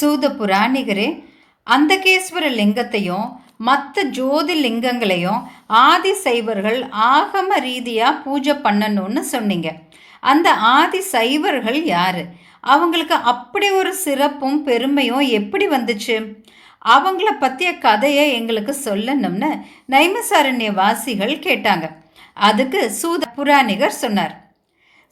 சூத புராணிகரே அந்தகேஸ்வர லிங்கத்தையும் மற்ற ஜோதி லிங்கங்களையும் ஆதி சைவர்கள் ஆகம ரீதியாக பூஜை பண்ணணும்னு சொன்னீங்க. அந்த ஆதி சைவர்கள் யார்? அவங்களுக்கு அப்படி ஒரு சிறப்பும் பெருமையும் எப்படி வந்துச்சு? அவங்கள பற்றிய கதையை எங்களுக்கு சொல்லணும்னு நைமசாரண்ய வாசிகள் கேட்டாங்க. அதுக்கு சூத புராணிகர் சொன்னார்.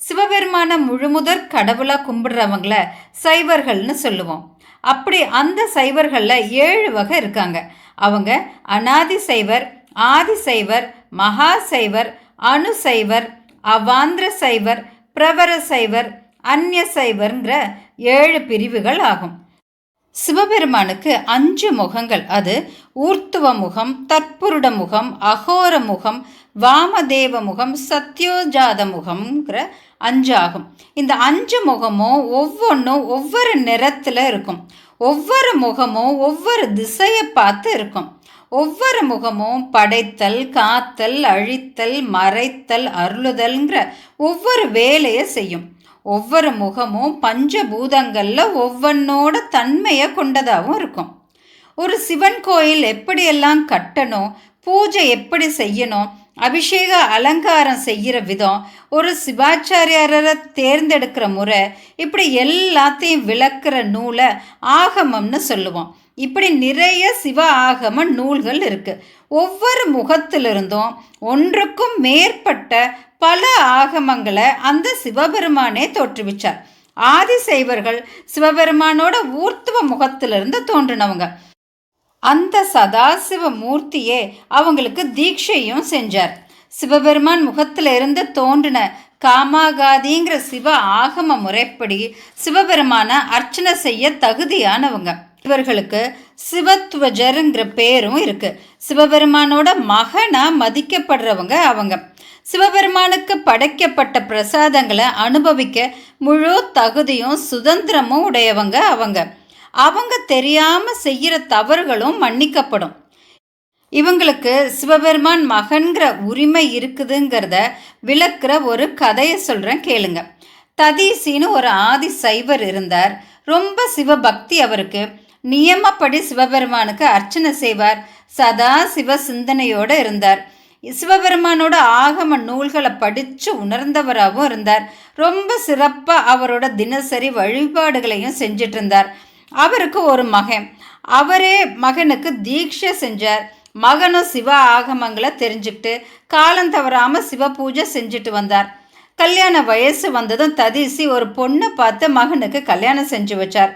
சிவபெருமான முழுமுதற் கடவுளாக கும்பிடுறவங்கள சைவர்கள்னு சொல்லுவோம். அப்படி அந்த சைவர்களில் ஏழு வகை இருக்காங்க. அவங்க அனாதி சைவர் ஆதி சைவர் மகா சைவர் அணு சைவர் அவாந்திர சைவர் பிரவர சைவர் அந்நிய சைவர்ங்கிற ஏழு பிரிவுகள் ஆகும். சிவபெருமானுக்கு அஞ்சு முகங்கள். அது ஊர்த்துவ முகம் தற்புருட முகம் அகோர முகம் வாமதேவ முகம் சத்யோஜாத முகம்ங்கிற அஞ்சு ஆகும் இந்த அஞ்சு முகமும் ஒவ்வொன்றும் ஒவ்வொரு நிறத்தில் இருக்கும். ஒவ்வொரு முகமும் ஒவ்வொரு திசையை பார்த்து இருக்கும். ஒவ்வொரு முகமும் படைத்தல் காத்தல் அழித்தல் மறைத்தல் அருளுதல்ங்கிற ஒவ்வொரு வேலையை செய்யும். ஒவ்வொரு முகமும் பஞ்சபூதங்களில் ஒவ்வொன்னோட தன்மையை கொண்டதாகவும் இருக்கும். ஒரு சிவன் கோயில் எப்படியெல்லாம் கட்டணும் பூஜை எப்படி செய்யணும் அபிஷேக அலங்காரம் செய்கிற விதம் ஒரு சிவாச்சாரியாரரை தேர்ந்தெடுக்கிற முறை இப்படி எல்லாத்தையும் விளக்குற நூலை ஆகமம்னு சொல்லுவோம். இப்படி நிறைய சிவ ஆகம நூல்கள் இருக்குது ஒவ்வொரு முகத்திலிருந்தும் ஒன்றுக்கும் மேற்பட்ட பல ஆகமங்களை அந்த சிவபெருமானே தோற்றுவிச்சார். ஆதிசைவர்கள் சிவபெருமானோட ஊர்த்துவ முகத்திலிருந்து தோன்றினவங்க. அந்த சதாசிவ மூர்த்தியே அவங்களுக்கு தீட்சையும் செஞ்சார். சிவபெருமான் முகத்தில் இருந்து தோன்றின காமாகாதிங்கிற சிவ ஆகம முறைப்படி சிவபெருமான அர்ச்சனை செய்ய தகுதியானவங்க. இவர்களுக்கு சிவத்வஜருங்கிற பேரும் இருக்கு. சிவபெருமானோட மகனா மதிக்கப்படுறவங்க அவங்க. சிவபெருமானுக்கு படைக்கப்பட்ட பிரசாதங்களை அனுபவிக்க முழு தகுதியும் சுதந்திரமும் உடையவங்க அவங்க. அவங்க தெரியாமல் செய்கிற தவறுகளும் மன்னிக்கப்படும். இவங்களுக்கு சிவபெருமான் மகன்கிற உரிமை இருக்குதுங்கிறத விளக்குற ஒரு கதையை சொல்கிறேன் கேளுங்க. ததீசின்னு ஒரு ஆதி சைவர் இருந்தார். ரொம்ப சிவபக்தி அவருக்கு. நியமப்படி சிவபெருமானுக்கு அர்ச்சனை செய்வார். சதா சிவ சிந்தனையோடு இருந்தார். சிவபெருமானோட ஆகம நூல்களை படித்து உணர்ந்தவராகவும் இருந்தார். ரொம்ப சிறப்பாக அவரோட தினசரி வழிபாடுகளையும் செஞ்சிட்டு இருந்தார். அவருக்கு ஒரு மகன். அவரே மகனுக்கு தீட்சை செஞ்சார். மகனும் சிவ ஆகமங்களை தெரிஞ்சுக்கிட்டு காலம் தவறாமல் சிவ பூஜை செஞ்சுட்டு வந்தார். கல்யாண வயசு வந்ததும் ததிசி ஒரு பொண்ணை பார்த்து மகனுக்கு கல்யாணம் செஞ்சு வச்சார்.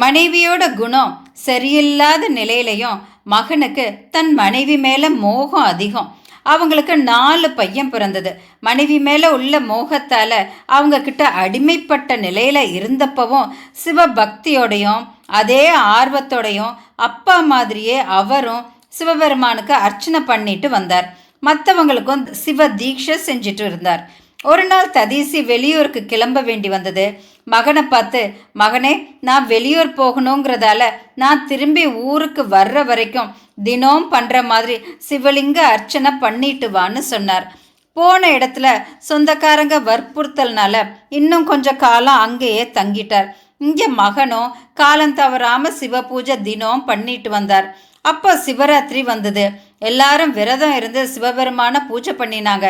மனைவியோட குணம் சரியில்லாத நிலையிலையும் மகனுக்கு தன் மனைவி மேலே மோகம் அதிகம். அவங்களுக்கு நாலு பையன் பிறந்தது. மனைவி மேலே உள்ள மோகத்தால் அவங்க கிட்ட அடிமைப்பட்ட நிலையில் இருந்தப்பவும் சிவபக்தியோடையும் அதே ஆர்வத்தோடையும் அப்பா மாதிரியே அவரும் சிவபெருமானுக்கு அர்ச்சனை பண்ணிட்டு வந்தார். மற்றவங்களுக்கும் சிவ தீட்சை செஞ்சுட்டு இருந்தார். ஒரு நாள் ததீசி வெளியூருக்கு கிளம்ப வேண்டி வந்தது. மகனை பார்த்து மகனே நான் வெளியூர் போகணுங்கிறதால நான் திரும்பி ஊருக்கு வர்ற வரைக்கும் தினம் பண்ணுற மாதிரி சிவலிங்க அர்ச்சனை பண்ணிட்டு வான்னு சொன்னார். போன இடத்துல சொந்தக்காரங்க வற்புறுத்தல்னால இன்னும் கொஞ்சம் காலம் அங்கேயே தங்கிட்டார். இங்கே மகனும் காலம் தவறாமல் சிவ பூஜை தினம் பண்ணிட்டு வந்தார். அப்போ சிவராத்திரி வந்தது. எல்லாரும் விரதம் இருந்து சிவபெருமான பூஜை பண்ணினாங்க.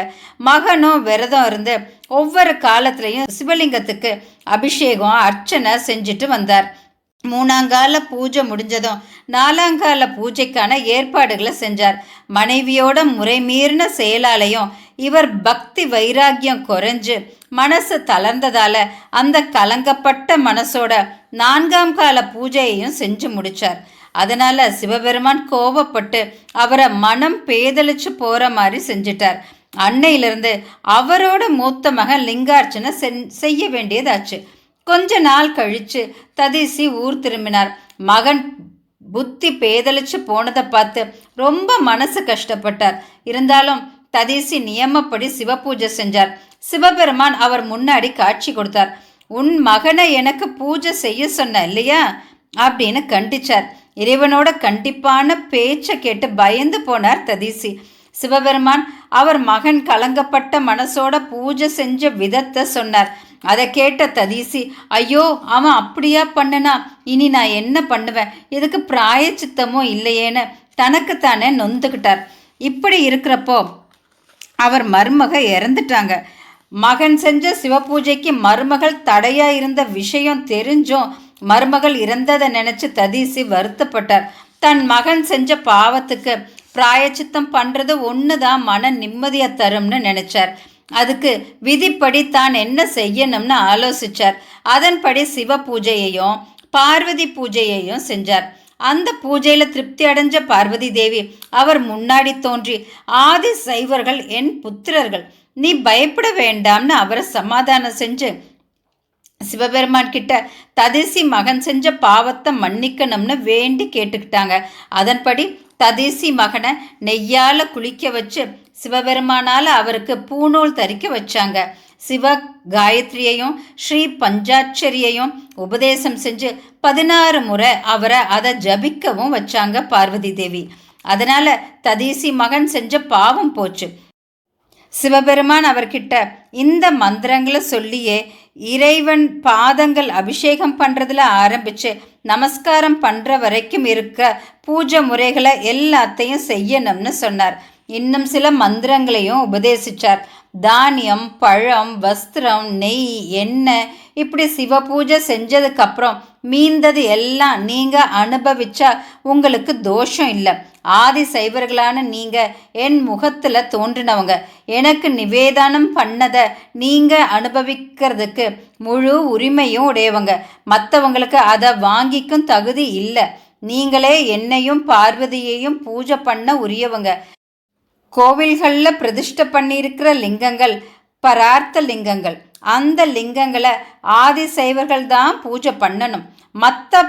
மகனும் விரதம் இருந்து ஒவ்வொரு காலத்துலேயும் சிவலிங்கத்துக்கு அபிஷேகம் அர்ச்சனை செஞ்சுட்டு வந்தார். மூணாங்கால பூஜை முடிஞ்சதும் நாலாங்கால பூஜைக்கான ஏற்பாடுகளை செஞ்சார். மனைவியோட முறைமீறின செயலாலையும் இவர் பக்தி வைராக்கியம் குறைஞ்சு மனசு தளர்ந்ததால அந்த கலங்கப்பட்ட மனசோட நான்காம் கால பூஜையையும் செஞ்சு முடிச்சார். அதனால சிவபெருமான் கோபப்பட்டு அவரை மனம் பேதலிச்சு போற மாதிரி செஞ்சிட்டார். அன்னையிலிருந்து அவரோட மூத்த மகன் லிங்கார்ச்சனை செய்ய வேண்டியதாச்சு. கொஞ்ச நாள் கழிச்சு ததிசி ஊர் திரும்பினார். மகன் புத்தி பேதலிச்சு போனதை பார்த்து ரொம்ப மனசு கஷ்டப்பட்டார். இருந்தாலும் ததீசி நியமப்படி சிவபூஜை செஞ்சார். சிவபெருமான் அவர் முன்னாடி காட்சி கொடுத்தார். உன் மகனை எனக்கு பூஜை செய்ய சொன்ன இல்லையா? அப்படின்னு கண்டிச்சார். இறைவனோட கண்டிப்பான பேச்சை கேட்டு பயந்து போனார் ததீசி. சிவபெருமான் அவர் மகன் கலங்கப்பட்ட மனசோட பூஜை செஞ்ச விதத்தை சொன்னார். அதை கேட்ட ததீசி ஐயோ அவன் அப்படியா பண்ணனா? இனி நான் என்ன பண்ணுவேன்? இதுக்கு பிராயச்சித்தமும் இல்லையேன்னு தனக்குத்தானே நொந்துக்கிட்டார் இப்படி இருக்கிறப்போ அவர் மருமக இறந்துட்டாங்க. மகன் செஞ்ச சிவபூஜைக்கு மருமகள் தடையா இருந்த விஷயம் தெரிஞ்சும் மருமகள் இறந்ததை நினைச்சு ததீசி வருத்தப்பட்டார். தன் மகன் செஞ்ச பாவத்துக்கு பிராயச்சித்தம் பண்றது தான் மன நிம்மதியை தரும்னு நினைச்சார். அதுக்கு விதிப்படி தான் என்ன செய்யணும்னு ஆலோசிச்சார். அதன்படி சிவ பூஜையையும் பார்வதி பூஜையையும் செஞ்சார். அந்த பூஜையில் திருப்தி அடைஞ்ச பார்வதி தேவி அவர் முன்னாடி தோன்றி ஆதி சைவர்கள் என் புத்திரர்கள் நீ பயப்பட வேண்டாம்னு அவரை சமாதானம் செஞ்சு சிவபெருமான் கிட்ட ததிசி மகன் செஞ்ச பாவத்தை மன்னிக்கணும்னு வேண்டி கேட்டுக்கிட்டாங்க. அதன்படி ததிசி மகனை நெய்யால் குளிக்க வச்சு சிவபெருமானால் அவருக்கு பூநூல் தரிக்க வச்சாங்க. சிவ காயத்ரியையும் ஸ்ரீ பஞ்சாட்சரியையும் உபதேசம் செஞ்சு பதினாறு முறை அவரை அதை ஜபிக்கவும் வச்சாங்க பார்வதி தேவி. அதனால ததீசி மகன் செஞ்ச பாவம் போச்சு. சிவபெருமான் அவர்கிட்ட இந்த மந்திரங்களை சொல்லியே இறைவன் பாதங்கள் அபிஷேகம் பண்ணுறதுல ஆரம்பித்து நமஸ்காரம் பண்ணுற வரைக்கும் இருக்க பூஜை முறைகளை எல்லாத்தையும் செய்யணும்னு சொன்னார். இன்னும் சில மந்திரங்களையும் உபதேசிச்சார். தானியம் பழம் வஸ்திரம் நெய் எண்ணெய். இப்படி சிவ பூஜை செஞ்சதுக்கப்புறம் மீந்தது எல்லாம் நீங்கள் அனுபவிச்சா உங்களுக்கு தோஷம் இல்லை. ஆதி சைவர்களான நீங்கள் என் முகத்தில் தோன்றினவங்க. எனக்கு நிவேதானம் பண்ணதை நீங்கள் அனுபவிக்கிறதுக்கு முழு உரிமையும் உடையவங்க. மற்றவங்களுக்கு அதை வாங்கிக்கும் தகுதி இல்லை. நீங்களே என்னையும் பார்வதியையும் பூஜை பண்ண உரியவங்க. கோவில்களில் பிரதிஷ்டை பண்ணியிருக்கிற லிங்கங்கள் பரார்த்த லிங்கங்கள். அந்த லிங்கங்களை ஆதி சைவர்கள் தான் பூஜை பண்ணணும். மற்ற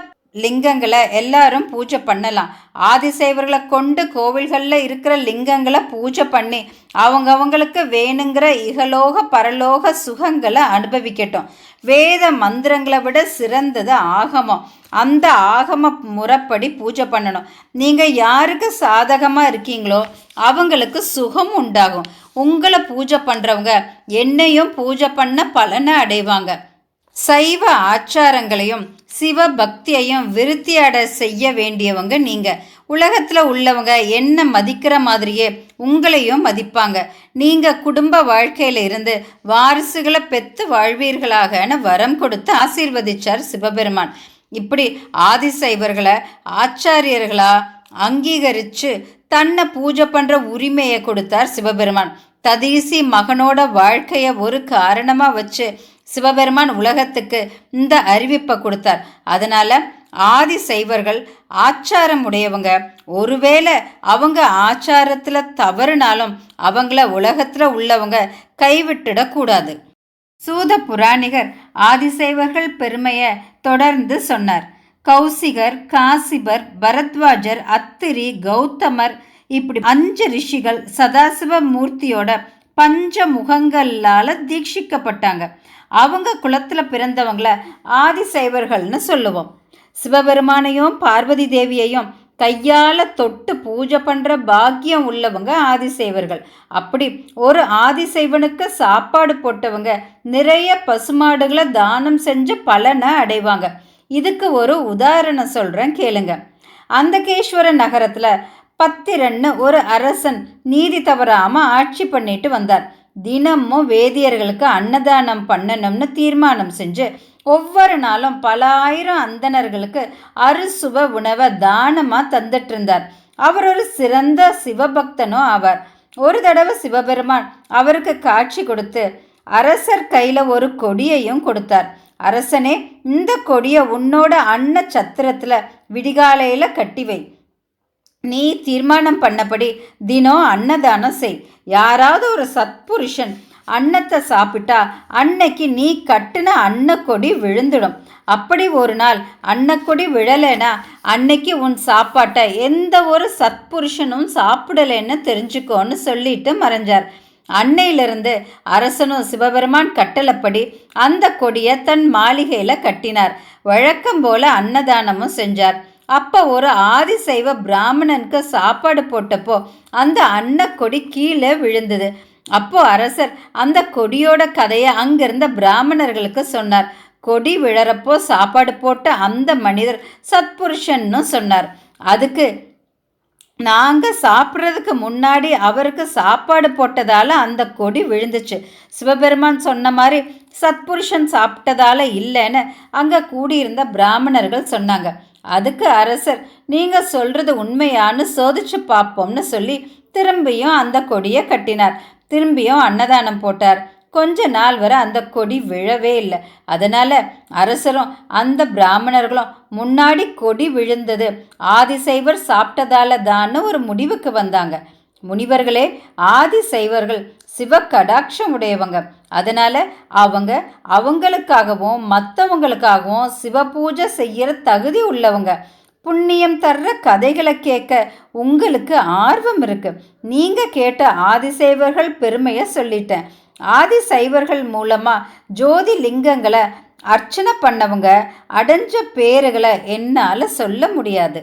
லிங்கங்களை எல்லாரும் பூஜை பண்ணலாம். ஆதிசைவர்களை கொண்டு கோவில்களில் இருக்கிற லிங்கங்களை பூஜை பண்ணி அவங்கவங்களுக்கு வேணுங்கிற இகலோக பரலோக சுகங்களை அனுபவிக்கட்டும். வேத மந்திரங்களை விட சிறந்தது ஆகமம். அந்த ஆகம முறைப்படி பூஜை பண்ணணும். நீங்கள் யாருக்கு சாதகமாக இருக்கீங்களோ அவங்களுக்கு சுகம் உண்டாகும். உங்களை பூஜை பண்ணுறவங்க என்னையும் பூஜை பண்ண பலனை அடைவாங்க. சைவ ஆச்சாரங்களையும் சிவ பக்தியையும் விருத்தியடை செய்ய வேண்டியவங்க நீங்கள் உலகத்தில் உள்ளவங்க என்ன மதிக்கிற மாதிரியே உங்களையும் மதிப்பாங்க. நீங்கள் குடும்ப வாழ்க்கையில இருந்து வாரிசுகளை பெற்று வாழ்வீர்களாகனு வரம் கொடுத்து ஆசீர்வதிச்சார் சிவபெருமான். இப்படி ஆதிசைவர்களை ஆச்சாரியர்களா அங்கீகரித்து தன்னை பூஜை பண்ணுற உரிமையை கொடுத்தார் சிவபெருமான். ததீசி மகனோட வாழ்க்கையை ஒரு காரணமாக வச்சு சிவபெருமான் உலகத்துக்கு இந்த அறிவிப்பை கொடுத்தார். அதனால் ஆதி சைவர்கள் ஆச்சாரம் உடையவங்க. ஒருவேளை அவங்க ஆச்சாரத்தில் தவறுனாலும் அவங்கள உலகத்தில் உள்ளவங்க கைவிட்டுடக்கூடாது சூத புராணிகர் ஆதிசைவர்கள் பெருமையை தொடர்ந்து சொன்னார். கௌசிகர் காசிபர் பரத்வாஜர் அத்திரி கௌதமர் இப்படி அஞ்சு ரிஷிகள் சதாசிவ மூர்த்தியோட பஞ்ச முகங்களால் தீட்சிக்கப்பட்டாங்க. அவங்க குலத்தில் பிறந்தவங்கள ஆதிசைவர்கள்னு சொல்லுவோம். சிவபெருமானையும் பார்வதி தேவியையும் கையால் தொட்டு பூஜை பண்ணுற பாக்கியம் உள்ளவங்க ஆதிசைவர்கள். அப்படி ஒரு ஆதிசைவனுக்கு சாப்பாடு போட்டவங்க நிறைய பசுமாடுகளை தானம் செஞ்சு பலனை அடைவாங்க. இதுக்கு ஒரு உதாரணம் சொல்கிறேன் கேளுங்க. அந்தகேஸ்வர நகரத்தில் பத்திரன்னு ஒரு அரசன் நீதி தவறாமல் ஆட்சி பண்ணிட்டு வந்தார். தினமும் வேதியர்களுக்கு அன்னதானம் பண்ணணும்னு தீர்மானம் செஞ்சு ஒவ்வொரு நாளும் பல ஆயிரம் அந்தணர்களுக்கு அறுசுவ உணவை தானமாக தந்துட்டு இருந்தார். அவர் ஒரு சிறந்த சிவபக்தனும் ஆவார். ஒரு தடவை சிவபெருமான் அவருக்கு காட்சி கொடுத்து அரசர் கையில் ஒரு கொடியையும் கொடுத்தார். அரசனே இந்த கொடியை உன்னோட அன்ன சத்திரத்தில் விடிகாலையில் கட்டி வை. நீ தீர்மானம் பண்ணபடி தினம் அன்னதானம் செய். யாராவது ஒரு சத்புருஷன் அன்னத்தை சாப்பிட்டா அன்னைக்கு நீ கட்டின அன்னக்கொடி விழுந்துடும். அப்படி ஒரு நாள் அன்னக்கொடி விழலைன்னா அன்னைக்கு உன் சாப்பாட்டை எந்த ஒரு சத்புருஷனும் சாப்பிடலைன்னு தெரிஞ்சுக்கோன்னு சொல்லிட்டு மறைஞ்சார். அன்னையிலிருந்து அரசனும் சிவபெருமான் கட்டளப்படி அந்த கொடியை தன் மாளிகையில் கட்டினார். வழக்கம் போல அன்னதானமும் செஞ்சார். அப்போ ஒரு ஆதிசைவ பிராமணனுக்கு சாப்பாடு போட்டப்போ அந்த அன்னக்கொடி கீழே விழுந்தது. அப்போ அரசர் அந்த கொடியோட கதையை அங்கிருந்த பிராமணர்களுக்கு சொன்னார். கொடி விழறப்போ சாப்பாடு போட்ட அந்த மனிதர் சத்புருஷன்னு சொன்னார். அதுக்கு நாங்கள் சாப்பிட்றதுக்கு முன்னாடி அவருக்கு சாப்பாடு போட்டதால் அந்த கொடி விழுந்துச்சு. சிவபெருமான் சொன்ன மாதிரி சத்புருஷன் சாப்பிட்டதால இல்லைன்னு அங்கே கூடியிருந்த பிராமணர்கள் சொன்னாங்க. அதுக்கு அரசர் நீங்கள் சொல்கிறது உண்மையான்னு சோதிச்சு பார்ப்போம்னு சொல்லி திரும்பியும் அந்த கொடியை கட்டினார். திரும்பியும் அன்னதானம் போட்டார். கொஞ்ச நாள் வரை அந்த கொடி விழவே இல்லை. அதனால் அரசரும் அந்த பிராமணர்களும் முன்னாடி கொடி விழுந்தது. ஆதிசைவர் சாப்பிட்டதால தான்னு ஒரு முடிவுக்கு வந்தாங்க. முனிவர்களே ஆதிசைவர்கள் சிவ கடாட்சம் உடையவங்க. அதனால் அவங்க அவங்களுக்காகவும் மற்றவங்களுக்காகவும் சிவ பூஜை செய்கிற தகுதி உள்ளவங்க. புண்ணியம் தர்ற கதைகளை கேட்க உங்களுக்கு ஆர்வம் இருக்குது நீங்கள் கேட்ட ஆதிசைவர்கள் பெருமையை சொல்லிட்டேன். ஆதிசைவர்கள் மூலமாக ஜோதி லிங்கங்களை அர்ச்சனை பண்ணவங்க அடைஞ்ச பேருகளை என்னால் சொல்ல முடியாது.